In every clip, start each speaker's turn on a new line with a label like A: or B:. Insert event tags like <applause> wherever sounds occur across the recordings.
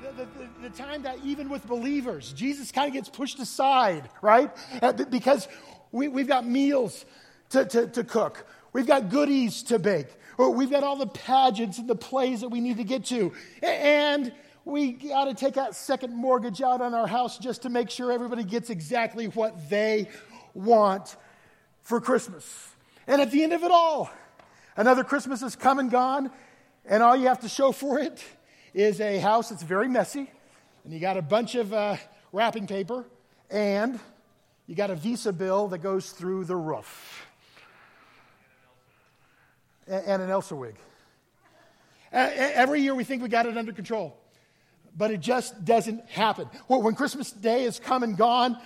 A: the, the, the, time that even with believers, Jesus kind of gets pushed aside, right? Uh, because we, we've got meals to, to, to cook, we've got goodies to bake, we've got all the pageants and the plays that we need to get to. And we got to take that second mortgage out on our house just to make sure everybody gets exactly what they want for Christmas. And at the end of it all, another Christmas has come and gone, and all you have to show for it is a house that's very messy, and you got a bunch of uh, wrapping paper, and you got a Visa bill that goes through the roof, and an Elsa wig. Every year we think we got it under control, but it just doesn't happen. When Christmas Day is come and gone,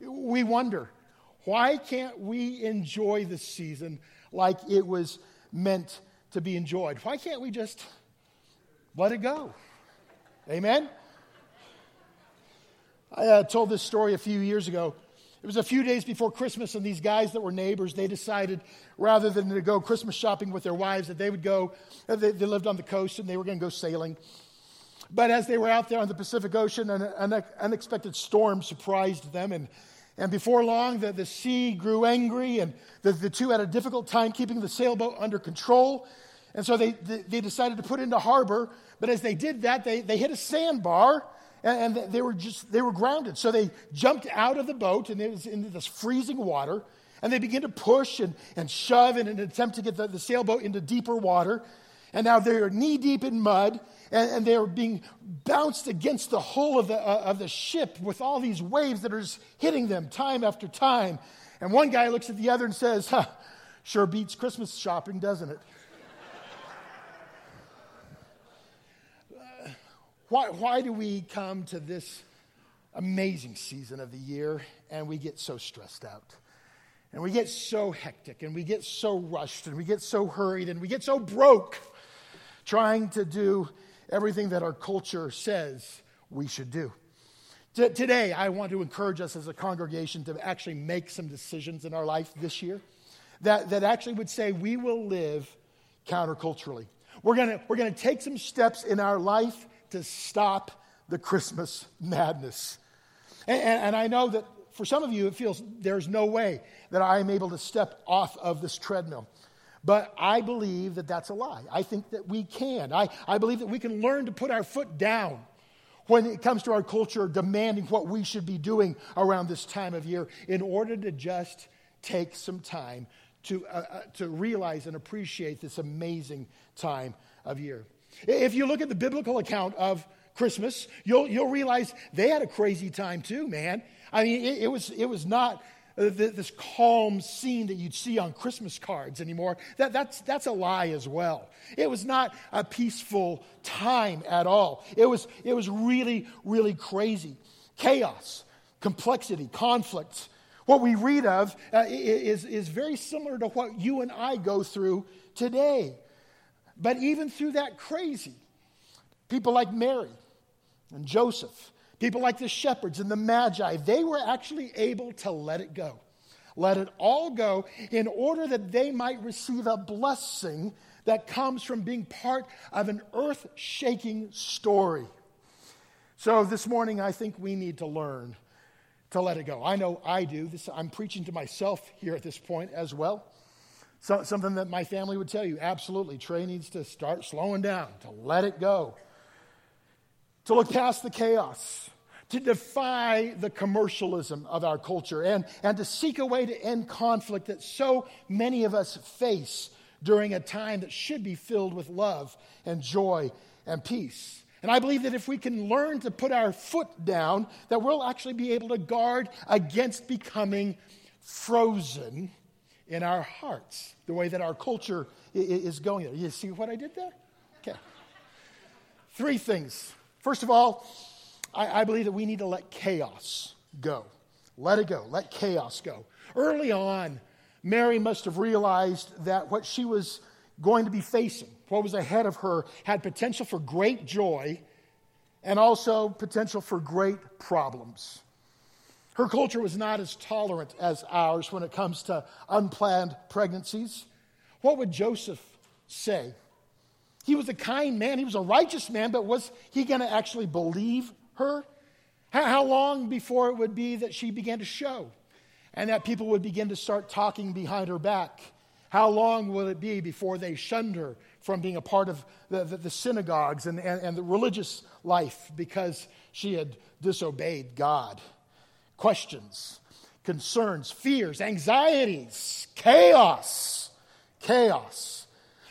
A: we wonder why can't we enjoy the season like it was meant to be enjoyed? Why can't we just let it go? Amen? I uh, told this story a few years ago. It was a few days before Christmas, and these guys that were neighbors, they decided rather than to go Christmas shopping with their wives, that they would go, uh, they, they lived on the coast, and they were going to go sailing. But as they were out there on the Pacific Ocean, an, an unexpected storm surprised them, and and before long, the, the sea grew angry, and the, the two had a difficult time keeping the sailboat under control. And so they, they, they decided to put into harbor. But as they did that, they, they hit a sandbar, and, and they were just they were grounded. So they jumped out of the boat, and it was into this freezing water. And they began to push and, and shove in an attempt to get the, the sailboat into deeper water. And now they're knee deep in mud, and, and they're being bounced against the hull of the, uh, of the ship with all these waves that are just hitting them time after time. And one guy looks at the other and says, huh, Sure beats Christmas shopping, doesn't it? Why, why do we come to this amazing season of the year and we get so stressed out? And we get so hectic and we get so rushed and we get so hurried and we get so broke trying to do everything that our culture says we should do. T- today, I want to encourage us as a congregation to actually make some decisions in our life this year that, that actually would say we will live counterculturally. We're going we're to take some steps in our life to stop the Christmas madness. And, and, and I know that for some of you, it feels there's no way that I am able to step off of this treadmill. But I believe that that's a lie. I think that we can. I, I believe that we can learn to put our foot down when it comes to our culture demanding what we should be doing around this time of year in order to just take some time to, uh, uh, to realize and appreciate this amazing time of year. If you look at the biblical account of Christmas, you'll, you'll realize they had a crazy time too, man. I mean, it, it was, it was not uh, this calm scene that you'd see on Christmas cards anymore. That, that's, that's a lie as well. It was not a peaceful time at all. It was, it was really, really crazy. Chaos, complexity, conflict. What we read of uh, is, is very similar to what you and I go through today. But even through that crazy, people like Mary and Joseph People like the shepherds and the magi, they were actually able to let it go. Let it all go in order that they might receive a blessing that comes from being part of an earth shaking story. So this morning, I think we need to learn to let it go. I know I do. This, I'm preaching to myself here at this point as well. So, something that my family would tell you absolutely. Trey needs to start slowing down, to let it go to look past the chaos, to defy the commercialism of our culture, and, and to seek a way to end conflict that so many of us face during a time that should be filled with love and joy and peace. And I believe that if we can learn to put our foot down, that we'll actually be able to guard against becoming frozen in our hearts, the way that our culture is going there. You see what I did there? Okay. Three things First of all, I, I believe that we need to let chaos go. Let it go. Let chaos go. Early on, Mary must have realized that what she was going to be facing, what was ahead of her, had potential for great joy and also potential for great problems. Her culture was not as tolerant as ours when it comes to unplanned pregnancies. What would Joseph say He was a kind man, he was a righteous man, but was he going to actually believe her? How long before it would be that she began to show and that people would begin to start talking behind her back? How long will it be before they shunned her from being a part of the, the, the synagogues and, and, and the religious life because she had disobeyed God? Questions, concerns, fears, anxieties, chaos, chaos.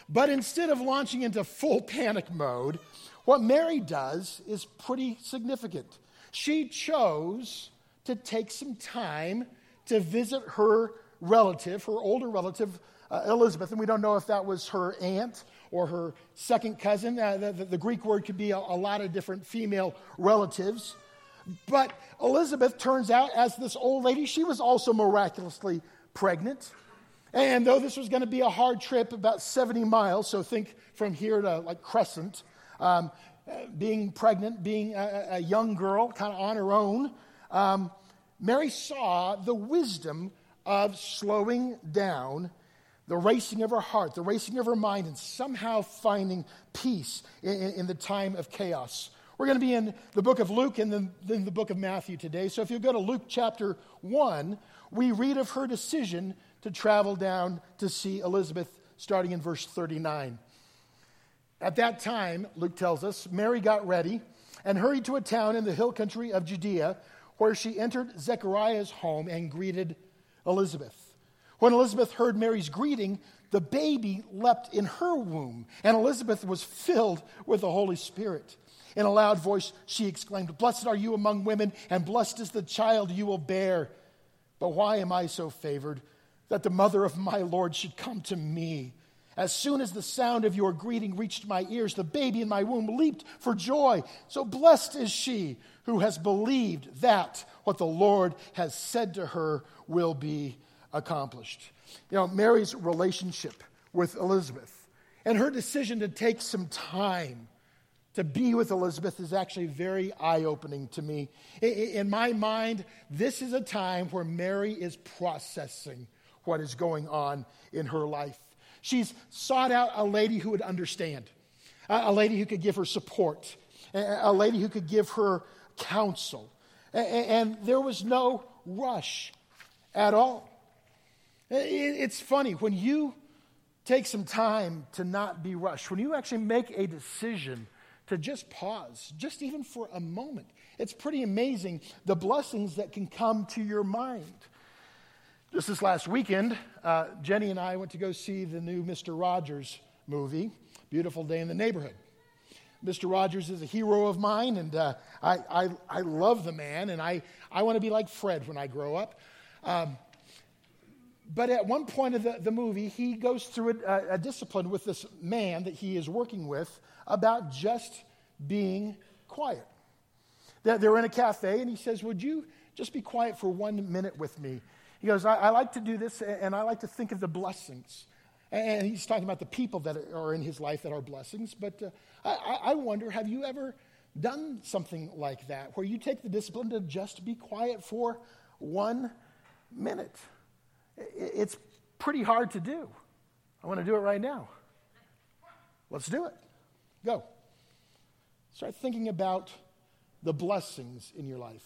A: But instead of launching into full <laughs> panic mode, what Mary does is pretty significant. She chose to take some time to visit her relative, her older relative, uh, Elizabeth, and we don't know if that was her aunt or her second cousin. Uh, the, the, Greek word could be a, a lot of different female relatives. But Elizabeth turns out, as this old lady, she was also miraculously pregnant. And though this was going to be a hard trip, about 70 miles, so think from here to like Crescent, um, being pregnant, being a, a young girl, kind of on her own, um, Mary saw the wisdom of slowing down the racing of her heart, the racing of her mind, and somehow finding peace in, in, in the time of chaos. We're going to be in the book of Luke and then, then the book of Matthew today. So if you go to Luke chapter 1, we read of her decision to travel down to see Elizabeth, starting in verse 39. At that time, Luke tells us, Mary got ready and hurried to a town in the hill country of Judea, where she entered Zechariah's home and greeted Elizabeth. When Elizabeth heard Mary's greeting, the baby leapt in her womb, and Elizabeth was filled with the Holy Spirit. In a loud voice, she exclaimed, Blessed are you among women, and blessed is the child you will bear. But why am I so favored that the mother of my Lord should come to me? As soon as the sound of your greeting reached my ears, the baby in my womb leaped for joy. So blessed is she who has believed that what the Lord has said to her will be accomplished. You know, Mary's relationship with Elizabeth and her decision to take some time to be with Elizabeth is actually very eye opening to me. In my mind, this is a time where Mary is processing what is going on in her life. She's sought out a lady who would understand, a lady who could give her support, a lady who could give her counsel. And there was no rush at all. It's funny, when you take some time to not be rushed, when you actually make a decision to just pause, just even for a moment, it's pretty amazing the blessings that can come to your mind. Just this last weekend, uh, Jenny and I went to go see the new Mr. Rogers movie, Beautiful Day in the Neighborhood. Mr. Rogers is a hero of mine, and uh, I, I, I, love the man, and I, I want to be like Fred when I grow up. Um, but at one point of the, the movie, he goes through a, a, discipline with this man that he is working with about just being quiet. They're, they're in a cafe, and he says, Would you just be quiet for one minute with me? He goes, I, I like to do this, and I like to think of the blessings. And he's talking about the people that are in his life that are blessings. But uh, I, I wonder have you ever done something like that, where you take the discipline to just be quiet for one minute? It's pretty hard to do. I want to do it right now. Let's do it. Go. Start thinking about the blessings in your life.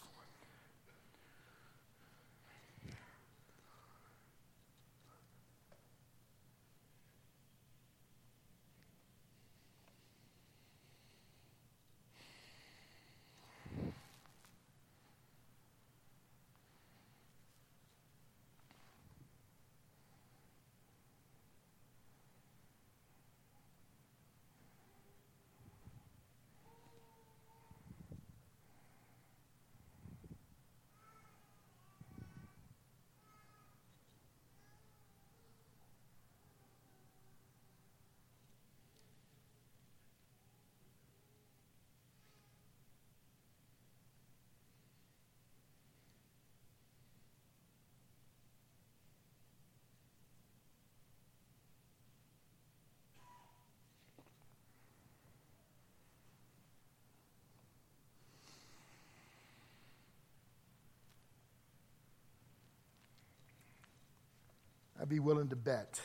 A: I'd be willing to bet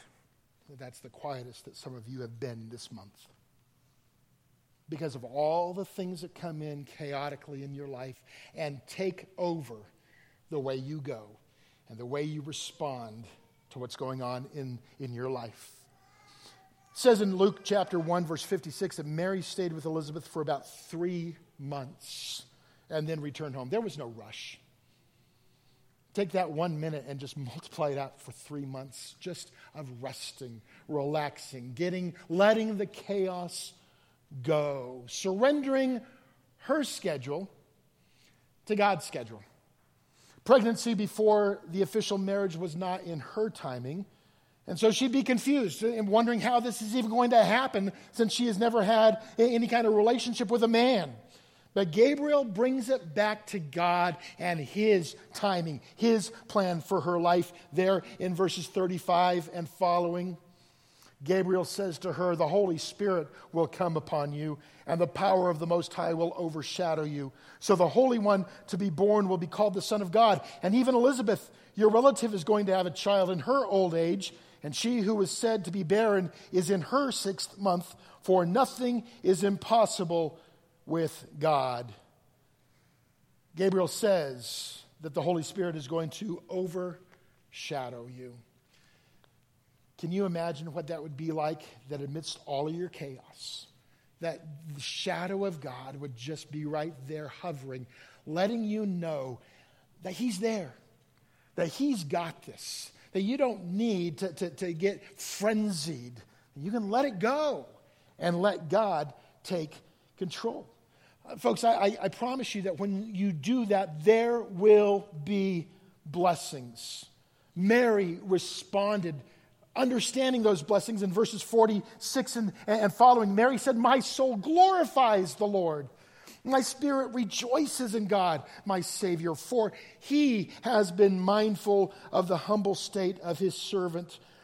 A: that that's the quietest that some of you have been this month. because of all the things that come in chaotically in your life and take over the way you go and the way you respond to what's going on in, in your life. It says in Luke chapter 1, verse 56, that Mary stayed with Elizabeth for about three months and then returned home. There was no rush. Take that one minute and just <laughs> multiply it out for three months, just of resting, relaxing, getting, letting the chaos go, surrendering her schedule to God's schedule. Pregnancy before the official marriage was not in her timing. And so she'd be confused and wondering how this is even going to happen since she has never had any kind of relationship with a man. But Gabriel brings it back to God and his timing, his plan for her life there in verses 35 and following. Gabriel says to her, The Holy Spirit will come upon you, and the power of the Most High will overshadow you. So the Holy One to be born will be called the Son of God. And even Elizabeth, your relative, is going to have a child in her old age, and she who was said to be barren is in her sixth month, for nothing is impossible with God. Gabriel says that the Holy Spirit is going to overshadow you. Can you imagine what that would be like that amidst all of your chaos, that the shadow of God would just be right there hovering, letting you know that He's there, that He's got this, that you don't need to, to, to get frenzied. You can let it go and let God take control. Uh, folks, I, I promise you that when you do that, there will be blessings. Mary responded, understanding those blessings in verses 46 and, and following. Mary said, My soul glorifies the Lord. My spirit rejoices in God, my Savior, for he has been mindful of the humble state of his servant.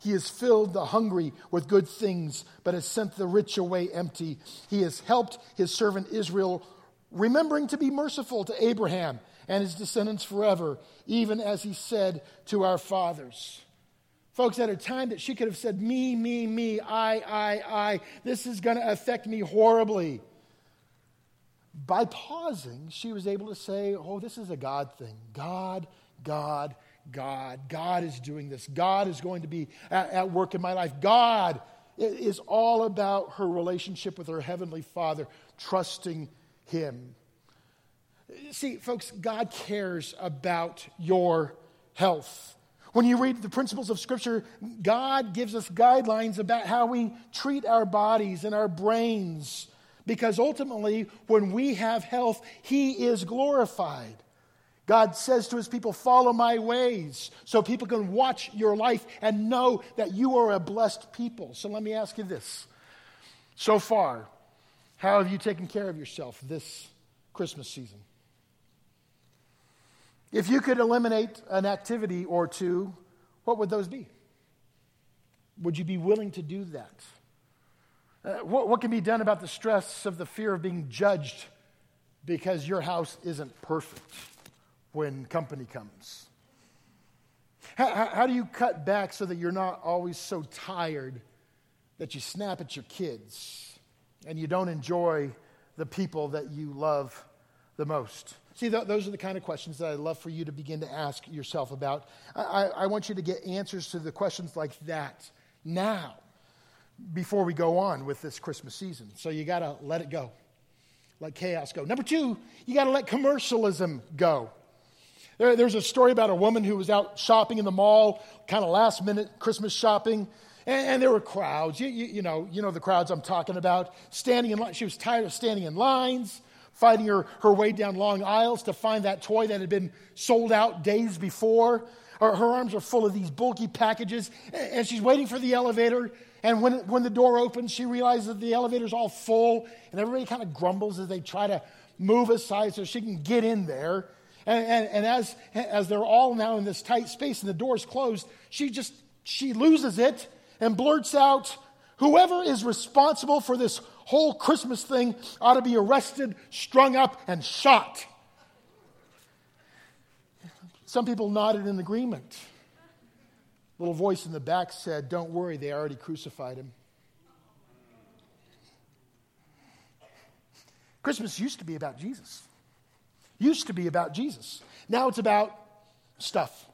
A: He has filled the hungry with good things, but has sent the rich away empty. He has helped his servant Israel, remembering to be merciful to Abraham and his descendants forever, even as he said to our fathers. Folks, at a time that she could have said, Me, me, me, I, I, I, this is going to affect me horribly by pausing, she was able to say, Oh, this is a God thing. God, God, God. God is doing this. God is going to be at, at work in my life. God is all about her relationship with her Heavenly Father, trusting Him. See, folks, God cares about your health. When you read the principles of Scripture, God gives us guidelines about how we treat our bodies and our brains because ultimately, when we have health, He is glorified. God says to His people, Follow my ways, so people can watch your life and know that you are a blessed people. So let me ask you this. So far, how have you taken care of yourself this Christmas season? If you could eliminate an activity or two, what would those be? Would you be willing to do that? Uh, what, what can be done about the stress of the fear of being judged because your house isn't perfect when company comes? How, how, do you cut back so that you're not always so tired that you snap at your kids and you don't enjoy the people that you love the most? See, th- those are the kind of questions that I'd love for you to begin to ask yourself about. I, I, I want you to get answers to the questions like that now before we go on with this Christmas season. So you got to let it go. Let chaos go. Number two, you got to let commercialism go. There, there's a story about a woman who was out shopping in the mall, kind of last minute Christmas shopping, and, and there were crowds. You, you, you, know, you know the crowds I'm talking about. Standing in line. She was tired of standing in lines, fighting her, her way down long aisles to find that toy that had been sold out days before. Her, her arms are full of these bulky packages, and she's waiting for the elevator and when, when the door opens, she realizes that the elevator's all full, and everybody kind of grumbles as they try to move aside so she can get in there. And, and, and as, as they're all now in this tight space and the door's closed, she just, she loses it and blurts out, whoever is responsible for this whole Christmas thing ought to be arrested, strung up, and shot. Some people nodded in agreement. A little voice in the back said, Don't worry, they already crucified him. Christmas used to be about Jesus. Used to be about Jesus. Now it's about stuff.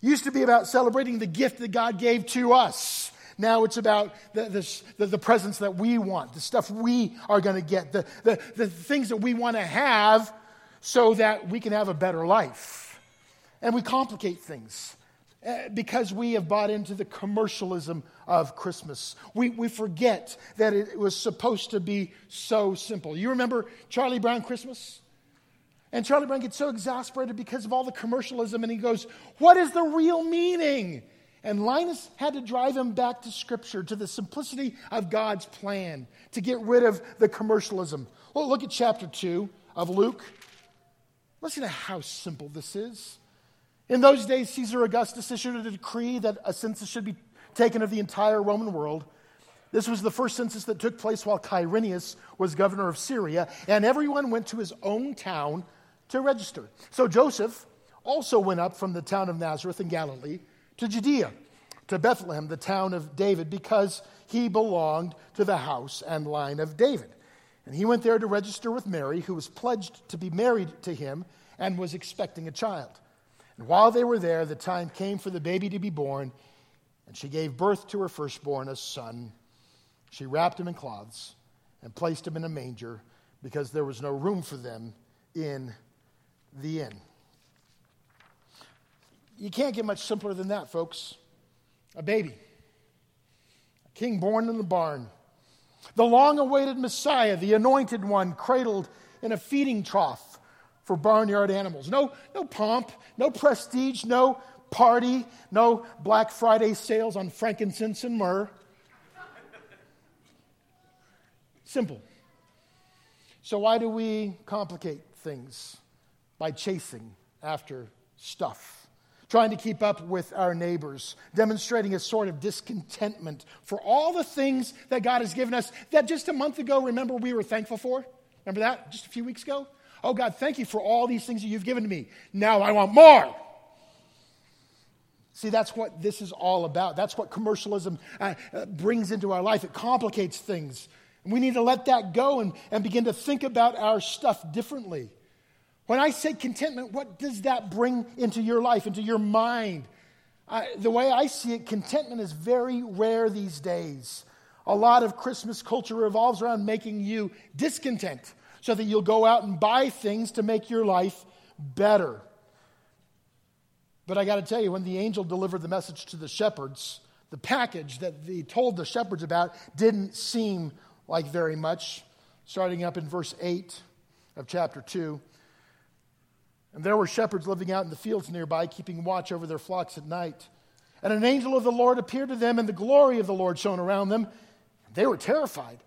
A: Used to be about celebrating the gift that God gave to us. Now it's about the, the, the presents that we want, the stuff we are going to get, the, the, the things that we want to have so that we can have a better life. And we complicate things eh, because we have bought into the commercialism of Christmas. We, we forget that it was supposed to be so simple. You remember Charlie Brown Christmas? And Charlie Brown gets so exasperated because of all the commercialism, and he goes, What is the real meaning? And Linus had to drive him back to Scripture, to the simplicity of God's plan, to get rid of the commercialism. Well, look at chapter 2 of Luke. Listen to how simple this is. In those days, Caesar Augustus issued a decree that a census should be taken of the entire Roman world. This was the first census that took place while Quirinius was governor of Syria, and everyone went to his own town to register. So Joseph also went up from the town of Nazareth in Galilee to Judea, to Bethlehem, the town of David, because he belonged to the house and line of David. And he went there to register with Mary, who was pledged to be married to him and was expecting a child. And while they were there, the time came for the baby to be born, and she gave birth to her firstborn, a son. She wrapped him in cloths and placed him in a manger because there was no room for them in the inn. You can't get much simpler than that, folks. A baby, a king born in the barn, the long awaited Messiah, the anointed one, cradled in a feeding trough for barnyard animals. No, no pomp, no prestige, no party, no Black Friday sales on frankincense and myrrh. Simple. So, why do we complicate things? By chasing after stuff, trying to keep up with our neighbors, demonstrating a sort of discontentment for all the things that God has given us that just a month ago, remember, we were thankful for? Remember that just a few weeks ago? Oh, God, thank you for all these things that you've given to me. Now I want more. See, that's what this is all about. That's what commercialism uh, uh, brings into our life. It complicates things. And we need to let that go and, and begin to think about our stuff differently. When I say contentment, what does that bring into your life, into your mind? I, the way I see it, contentment is very rare these days. A lot of Christmas culture revolves around making you discontent so that you'll go out and buy things to make your life better. But I got to tell you, when the angel delivered the message to the shepherds, the package that he told the shepherds about didn't seem like very much. Starting up in verse 8 of chapter 2. And there were shepherds living out in the fields nearby, keeping watch over their flocks at night. And an angel of the Lord appeared to them, and the glory of the Lord shone around them. They were terrified.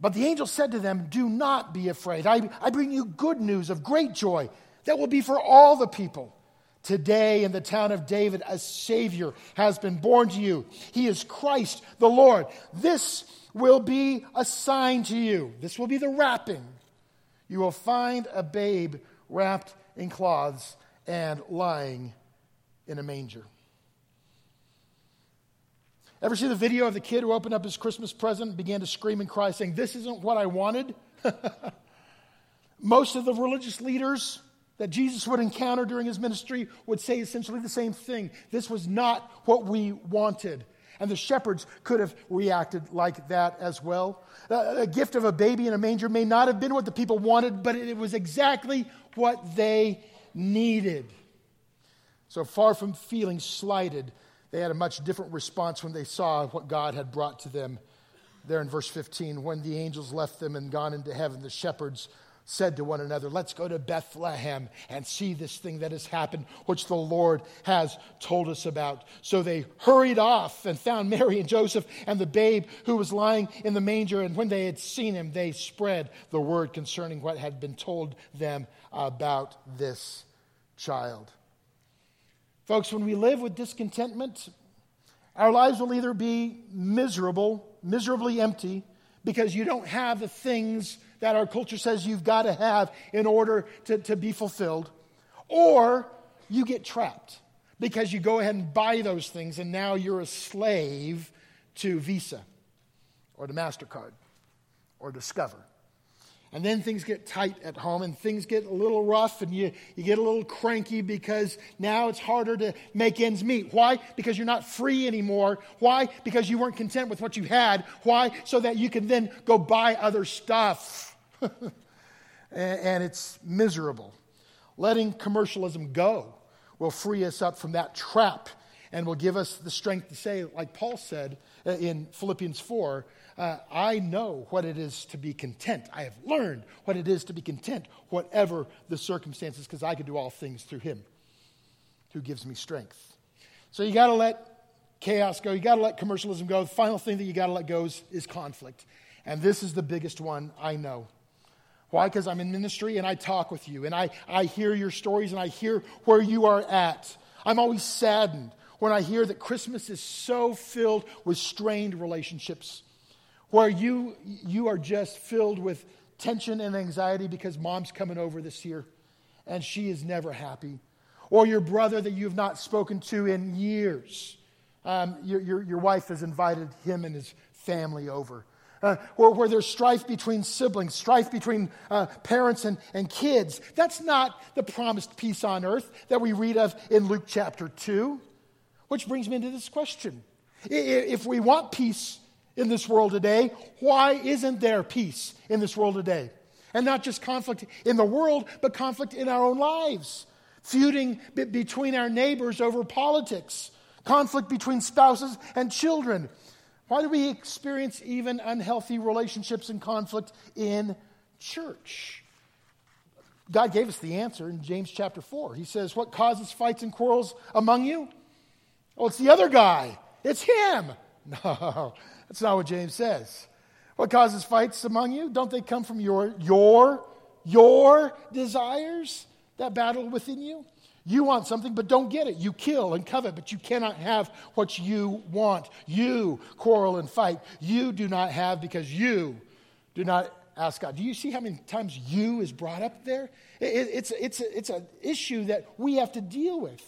A: But the angel said to them, Do not be afraid. I, I bring you good news of great joy that will be for all the people. Today, in the town of David, a Savior has been born to you. He is Christ the Lord. This will be a sign to you. This will be the wrapping. You will find a babe wrapped in cloths and lying in a manger. Ever see the video of the kid who opened up his Christmas present and began to scream and cry, saying, This isn't what I wanted? <laughs> Most of the religious leaders that Jesus would encounter during his ministry would say essentially the same thing. This was not what we wanted. And the shepherds could have reacted like that as well. A gift of a baby in a manger may not have been what the people wanted, but it was exactly what they needed. So far from feeling slighted, they had a much different response when they saw what God had brought to them. There in verse 15, when the angels left them and gone into heaven, the shepherds said to one another, Let's go to Bethlehem and see this thing that has happened, which the Lord has told us about. So they hurried off and found Mary and Joseph and the babe who was lying in the manger. And when they had seen him, they spread the word concerning what had been told them about this child. Folks, when we live with discontentment, our lives will either be miserable, miserably empty, because you don't have the things that our culture says you've got to have in order to, to be fulfilled, or you get trapped because you go ahead and buy those things and now you're a slave to Visa or to MasterCard or Discover. And then things get tight at home and things get a little rough and you, you get a little cranky because now it's harder to make ends meet. Why? Because you're not free anymore. Why? Because you weren't content with what you had. Why? So that you can then go buy other stuff. <laughs> and it's miserable. Letting commercialism go will free us up from that trap and will give us the strength to say, like Paul said uh, in Philippians 4, uh, I know what it is to be content. I have learned what it is to be content, whatever the circumstances, because I can do all things through him who gives me strength. So you got to let chaos go. You got to let commercialism go. The final thing that you got to let go is, is conflict. And this is the biggest one I know. Why? Because I'm in ministry and I talk with you and I, I hear your stories and I hear where you are at. I'm always saddened when I hear that Christmas is so filled with strained relationships, where you, you are just filled with tension and anxiety because mom's coming over this year and she is never happy. Or your brother that you've not spoken to in years. Um, your, your, your wife has invited him and his family over uh, where, where, there's strife between siblings, strife between uh, parents and, and kids. That's not the promised peace on earth that we read of in Luke chapter 2. Which brings me to this question. If we want peace in this world today, why isn't there peace in this world today? And not just conflict in the world, but conflict in our own lives. Feuding between our neighbors over politics, conflict between spouses and children, why do we experience even unhealthy relationships and conflict in church? God gave us the answer in James chapter 4. He says, What causes fights and quarrels among you? Oh, it's the other guy. It's him. <laughs> No, that's not what James says. What causes fights among you? Don't they come from your, your, your desires that battle within you? You want something, but don't get it. You kill and covet, but you cannot have what you want. You quarrel and fight. You do not have because you do not ask God. Do you see how many times you is brought up there? It, it's, it's, it's an issue that we have to deal with.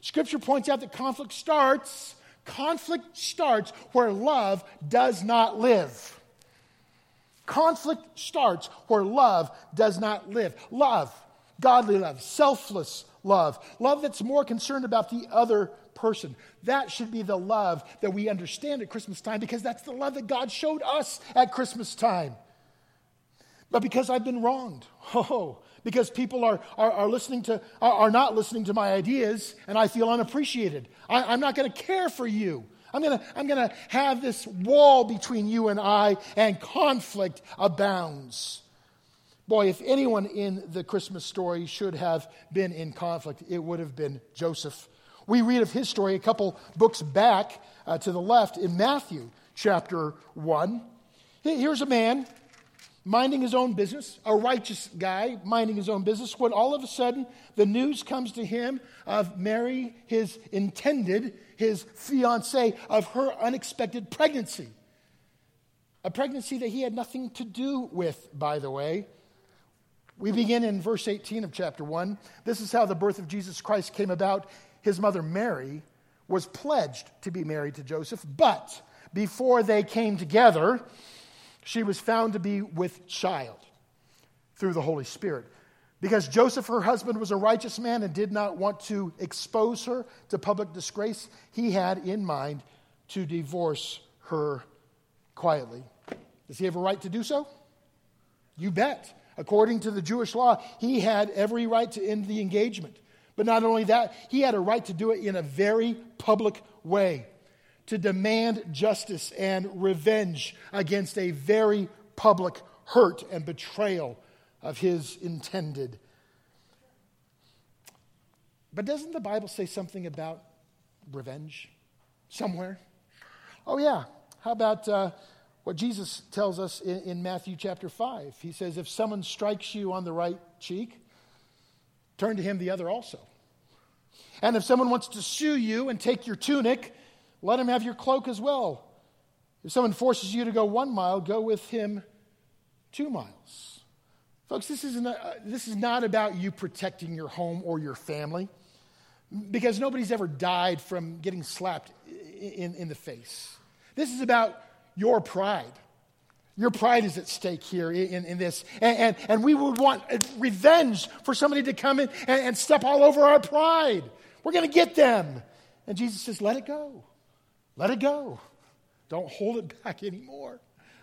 A: Scripture points out that conflict starts, conflict starts where love does not live. Conflict starts where love does not live. Love, godly love, selfless love. Love that's more concerned about the other person. That should be the love that we understand at Christmas time because that's the love that God showed us at Christmas time. But because I've been wronged, <laughs> oh, because people are, are, are listening to, are, are, not listening to my ideas and I feel unappreciated, I, I'm not going to care for you. I'm going to I'm going to have this wall between you and I, and conflict abounds. Boy, if anyone in the Christmas story should have been in conflict, it would have been Joseph. We read of his story a couple books back uh, to the left in Matthew chapter 1. Here's a man minding his own business, a righteous guy minding his own business, when all of a sudden the news comes to him of Mary, his intended, his fiancee, of her unexpected pregnancy. A pregnancy that he had nothing to do with, by the way. We begin in verse 18 of chapter 1. This is how the birth of Jesus Christ came about. His mother Mary was pledged to be married to Joseph, but before they came together, she was found to be with child through the Holy Spirit. Because Joseph, her husband, was a righteous man and did not want to expose her to public disgrace, he had in mind to divorce her quietly. Does he have a right to do so? You bet. According to the Jewish law, he had every right to end the engagement. But not only that, he had a right to do it in a very public way, to demand justice and revenge against a very public hurt and betrayal of his intended. But doesn't the Bible say something about revenge somewhere? Oh, yeah. How about uh, what Jesus tells us in, in Matthew chapter 5? He says, If someone strikes you on the right cheek, turn to him the other also. And if someone wants to sue you and take your tunic, let him have your cloak as well. If someone forces you to go one mile, go with him two miles. Folks, this, isn't uh, this is not about you protecting your home or your family because nobody's ever died from getting slapped in, in the face. This is about your pride. Your pride is at stake here in, in this. And, and, and, we would want revenge for somebody to come in and, and step all over our pride. We're going to get them. And Jesus says, let it go. Let it go. Don't hold it back anymore.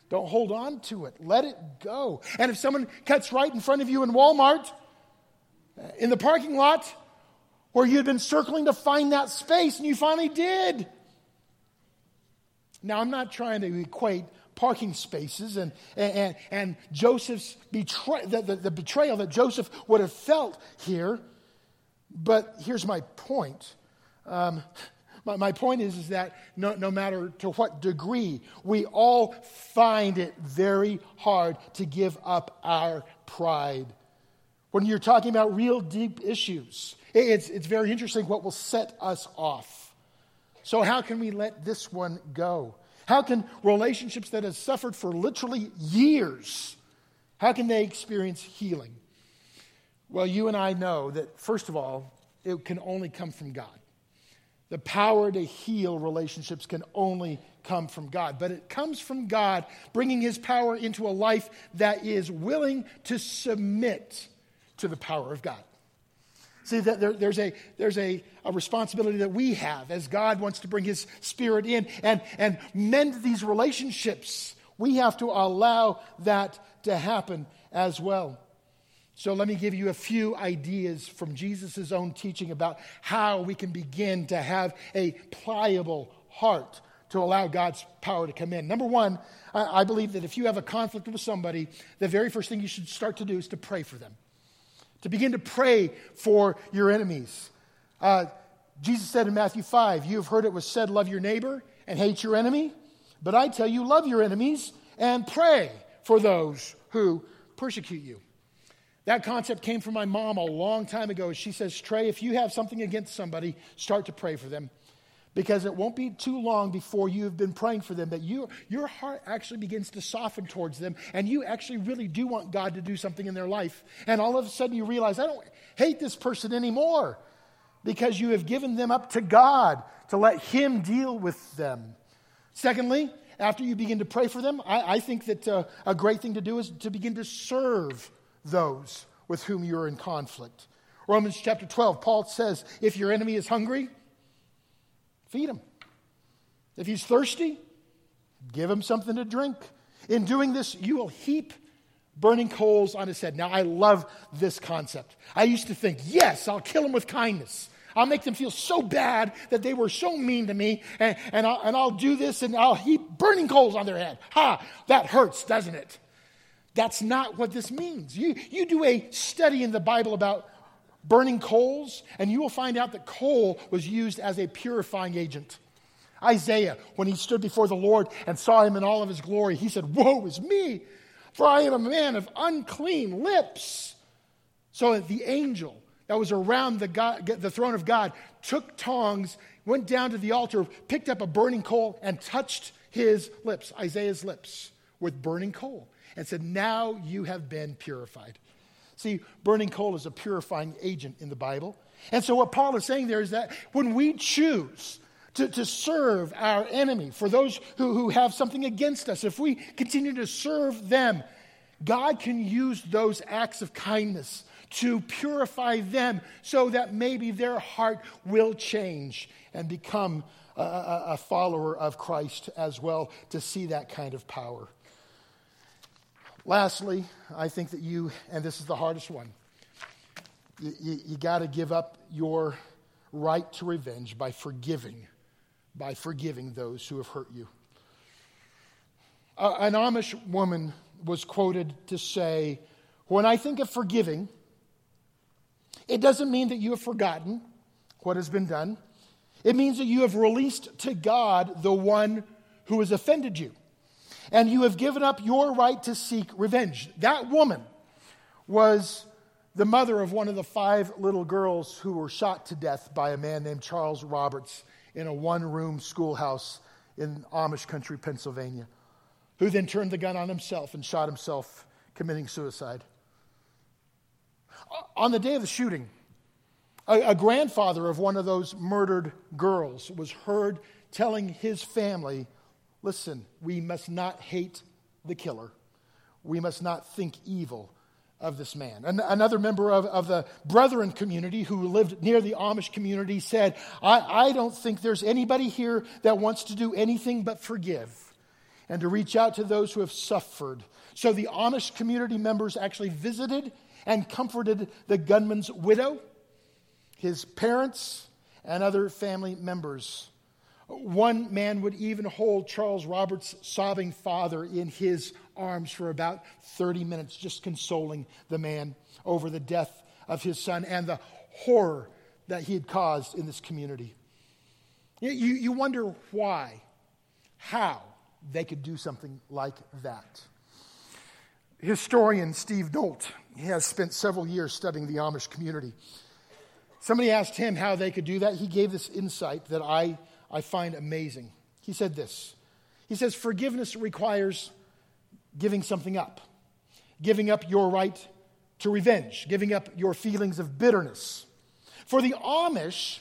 A: Don't hold on to it. Let it go. And if someone cuts right in front of you in Walmart, uh, in the parking lot, where you had been circling to find that space and you finally did. Now, I'm not trying to equate parking spaces and, and, and Joseph's betray, the, the, the betrayal that Joseph would have felt here, but here's my point. Um, my, my point is, is that no, no matter to what degree, we all find it very hard to give up our pride. When you're talking about real deep issues, it's, it's very interesting what will set us off. So, how can we let this one go? How can relationships that have suffered for literally years, how can they experience healing? Well, you and I know that, first of all, it can only come from God. The power to heal relationships can only come from God, but it comes from God bringing His power into a life that is willing to submit to the power of God. See, that there, there's, a, there's a, a responsibility that we have as God wants to bring His Spirit in and, and mend these relationships. We have to allow that to happen as well. So, let me give you a few ideas from Jesus' own teaching about how we can begin to have a pliable heart to allow God's power to come in. Number one, I believe that if you have a conflict with somebody, the very first thing you should start to do is to pray for them to begin to pray for your enemies. Uh, Jesus said in Matthew 5, You have heard it was said, Love your neighbor and hate your enemy. But I tell you, love your enemies and pray for those who persecute you. That concept came from my mom a long time ago. She says, Trey, if you have something against somebody, start to pray for them because it won't be too long before you've been praying for them that you, your heart actually begins to soften towards them and you actually really do want God to do something in their life. And all of a sudden you realize, I don't hate this person anymore because you have given them up to God to let Him deal with them. Secondly, after you begin to pray for them, I, I think that uh, a great thing to do is to begin to serve those with whom you're in conflict. Romans chapter 12, Paul says, If your enemy is hungry, Feed him. If he's thirsty, give him something to drink. In doing this, you will heap burning coals on his head. Now, I love this concept. I used to think, yes, I'll kill him with kindness. I'll make them feel so bad that they were so mean to me, and, and, I'll, and I'll do this and I'll heap burning coals on their head. Ha, that hurts, doesn't it? That's not what this means. You, you do a study in the Bible about burning coals, and you will find out that coal was used as a purifying agent. Isaiah, when he stood before the Lord and saw him in all of his glory, he said, Woe is me, for I am a man of unclean lips. So the angel that was around the, God, the throne of God took tongs, went down to the altar, picked up a burning coal, and touched his lips, Isaiah's lips, with burning coal, and said, Now you have been purified. See, burning coal is a purifying agent in the Bible. And so, what Paul is saying there is that when we choose to, to serve our enemy, for those who, who have something against us, if we continue to serve them, God can use those acts of kindness to purify them so that maybe their heart will change and become a, a, follower of Christ as well to see that kind of power. Lastly, I think that you, and this is the hardest one, you, you, you got to give up your right to revenge by forgiving, by forgiving those who have hurt you. Uh, an Amish woman was quoted to say, When I think of forgiving, it doesn't mean that you have forgotten what has been done. It means that you have released to God the one who has offended you. And you have given up your right to seek revenge. That woman was the mother of one of the five little girls who were shot to death by a man named Charles Roberts in a one room schoolhouse in Amish country, Pennsylvania, who then turned the gun on himself and shot himself, committing suicide. On the day of the shooting, a, a grandfather of one of those murdered girls was heard telling his family, Listen, we must not hate the killer. We must not think evil of this man. An- another member of, of the Brethren community who lived near the Amish community said, I, I don't think there's anybody here that wants to do anything but forgive and to reach out to those who have suffered. So the Amish community members actually visited and comforted the gunman's widow, his parents, and other family members. One man would even hold Charles Roberts' sobbing father in his arms for about 30 minutes, just consoling the man over the death of his son and the horror that he had caused in this community. You, you wonder why, how they could do something like that. Historian Steve Nolt has spent several years studying the Amish community. Somebody asked him how they could do that. He gave this insight that I, I find amazing. He said this He says, Forgiveness requires giving something up, giving up your right to revenge, giving up your feelings of bitterness. For the Amish,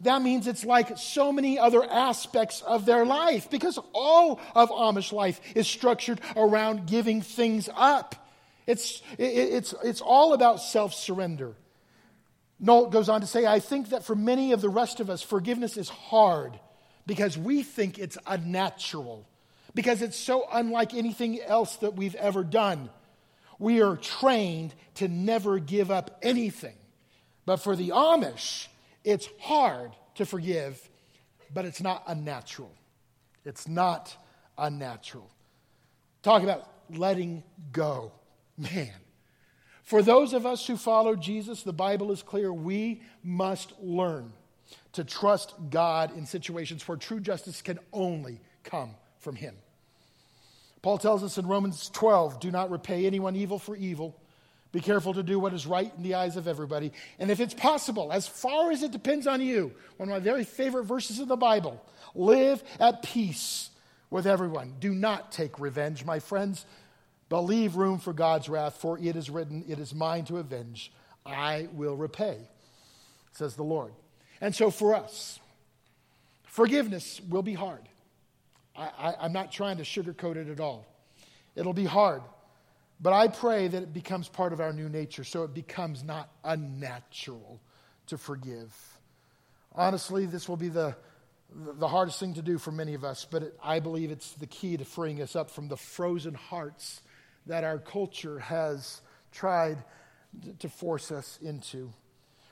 A: that means it's like so many other aspects of their life because all of Amish life is structured around giving things up. It's, it, it's, it's all about self surrender. Nolt goes on to say, I think that for many of the rest of us, forgiveness is hard because we think it's unnatural because it's so unlike anything else that we've ever done. We are trained to never give up anything. But for the Amish, it's hard to forgive, but it's not unnatural. It's not unnatural. Talk about letting go. Man. For those of us who follow Jesus, the Bible is clear. We must learn to trust God in situations where true justice can only come from Him. Paul tells us in Romans 12 do not repay anyone evil for evil. Be careful to do what is right in the eyes of everybody. And if it's possible, as far as it depends on you, one of my very favorite verses in the Bible, live at peace with everyone. Do not take revenge, my friends, but leave room for God's wrath, for it is written, It is mine to avenge. I will repay, says the Lord. And so for us, forgiveness will be hard. I, am not trying to sugarcoat it at all. It'll be hard. But I pray that it becomes part of our new nature so it becomes not unnatural to forgive. Honestly, this will be the, the hardest thing to do for many of us, but it, I believe it's the key to freeing us up from the frozen hearts that our culture has tried to force us into.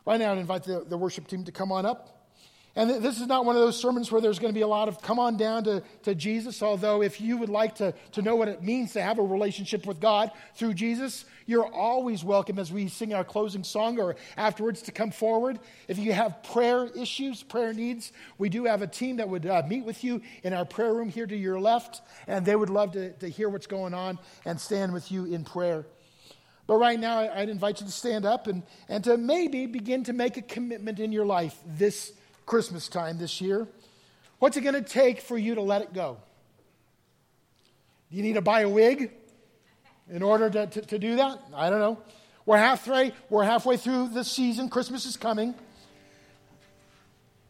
A: Right now, I invite the, the worship team to come on up. And this is not one of those sermons where there's going to be a lot of come on down to, to Jesus, although if you would like to, to know what it means to have a relationship with God through Jesus, you're always welcome as we sing our closing song or afterwards to come forward. If you have prayer issues, prayer needs, we do have a team that would uh, meet with you in our prayer room here to your left, and they would love to, to hear what's going on and stand with you in prayer. But right now, I'd invite you to stand up and, and to maybe begin to make a commitment in your life this Christmas time this year. What's it going to take for you to let it go? Do you need to buy a wig in order to, to, to do that? I don't know. We're halfway, we're halfway through the season. Christmas is coming.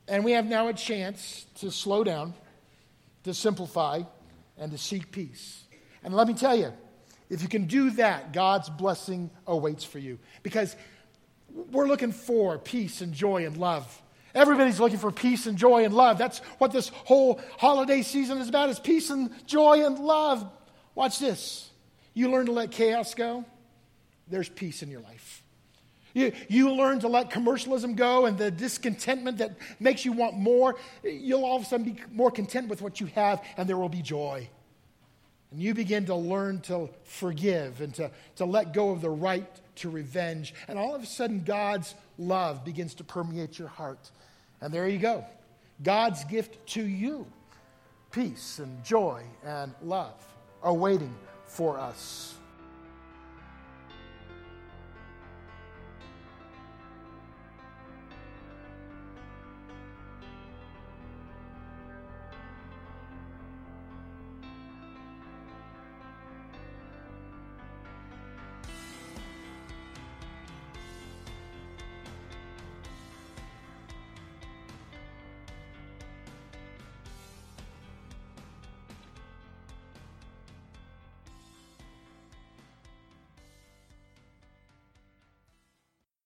A: And we have now a chance to slow down, to simplify, and to seek peace. And let me tell you, if you can do that, God's blessing awaits for you. Because we're looking for peace and joy and love. Everybody's looking for peace and joy and love. That's what this whole holiday season is about is peace and joy and love. Watch this. You learn to let chaos go, there's peace in your life. You, you learn to let commercialism go and the discontentment that makes you want more. You'll all of a sudden be more content with what you have, and there will be joy. And you begin to learn to forgive and to, to let go of the right to revenge. And all of a sudden, God's love begins to permeate your heart. And there you go. God's gift to you peace and joy and love are waiting for us.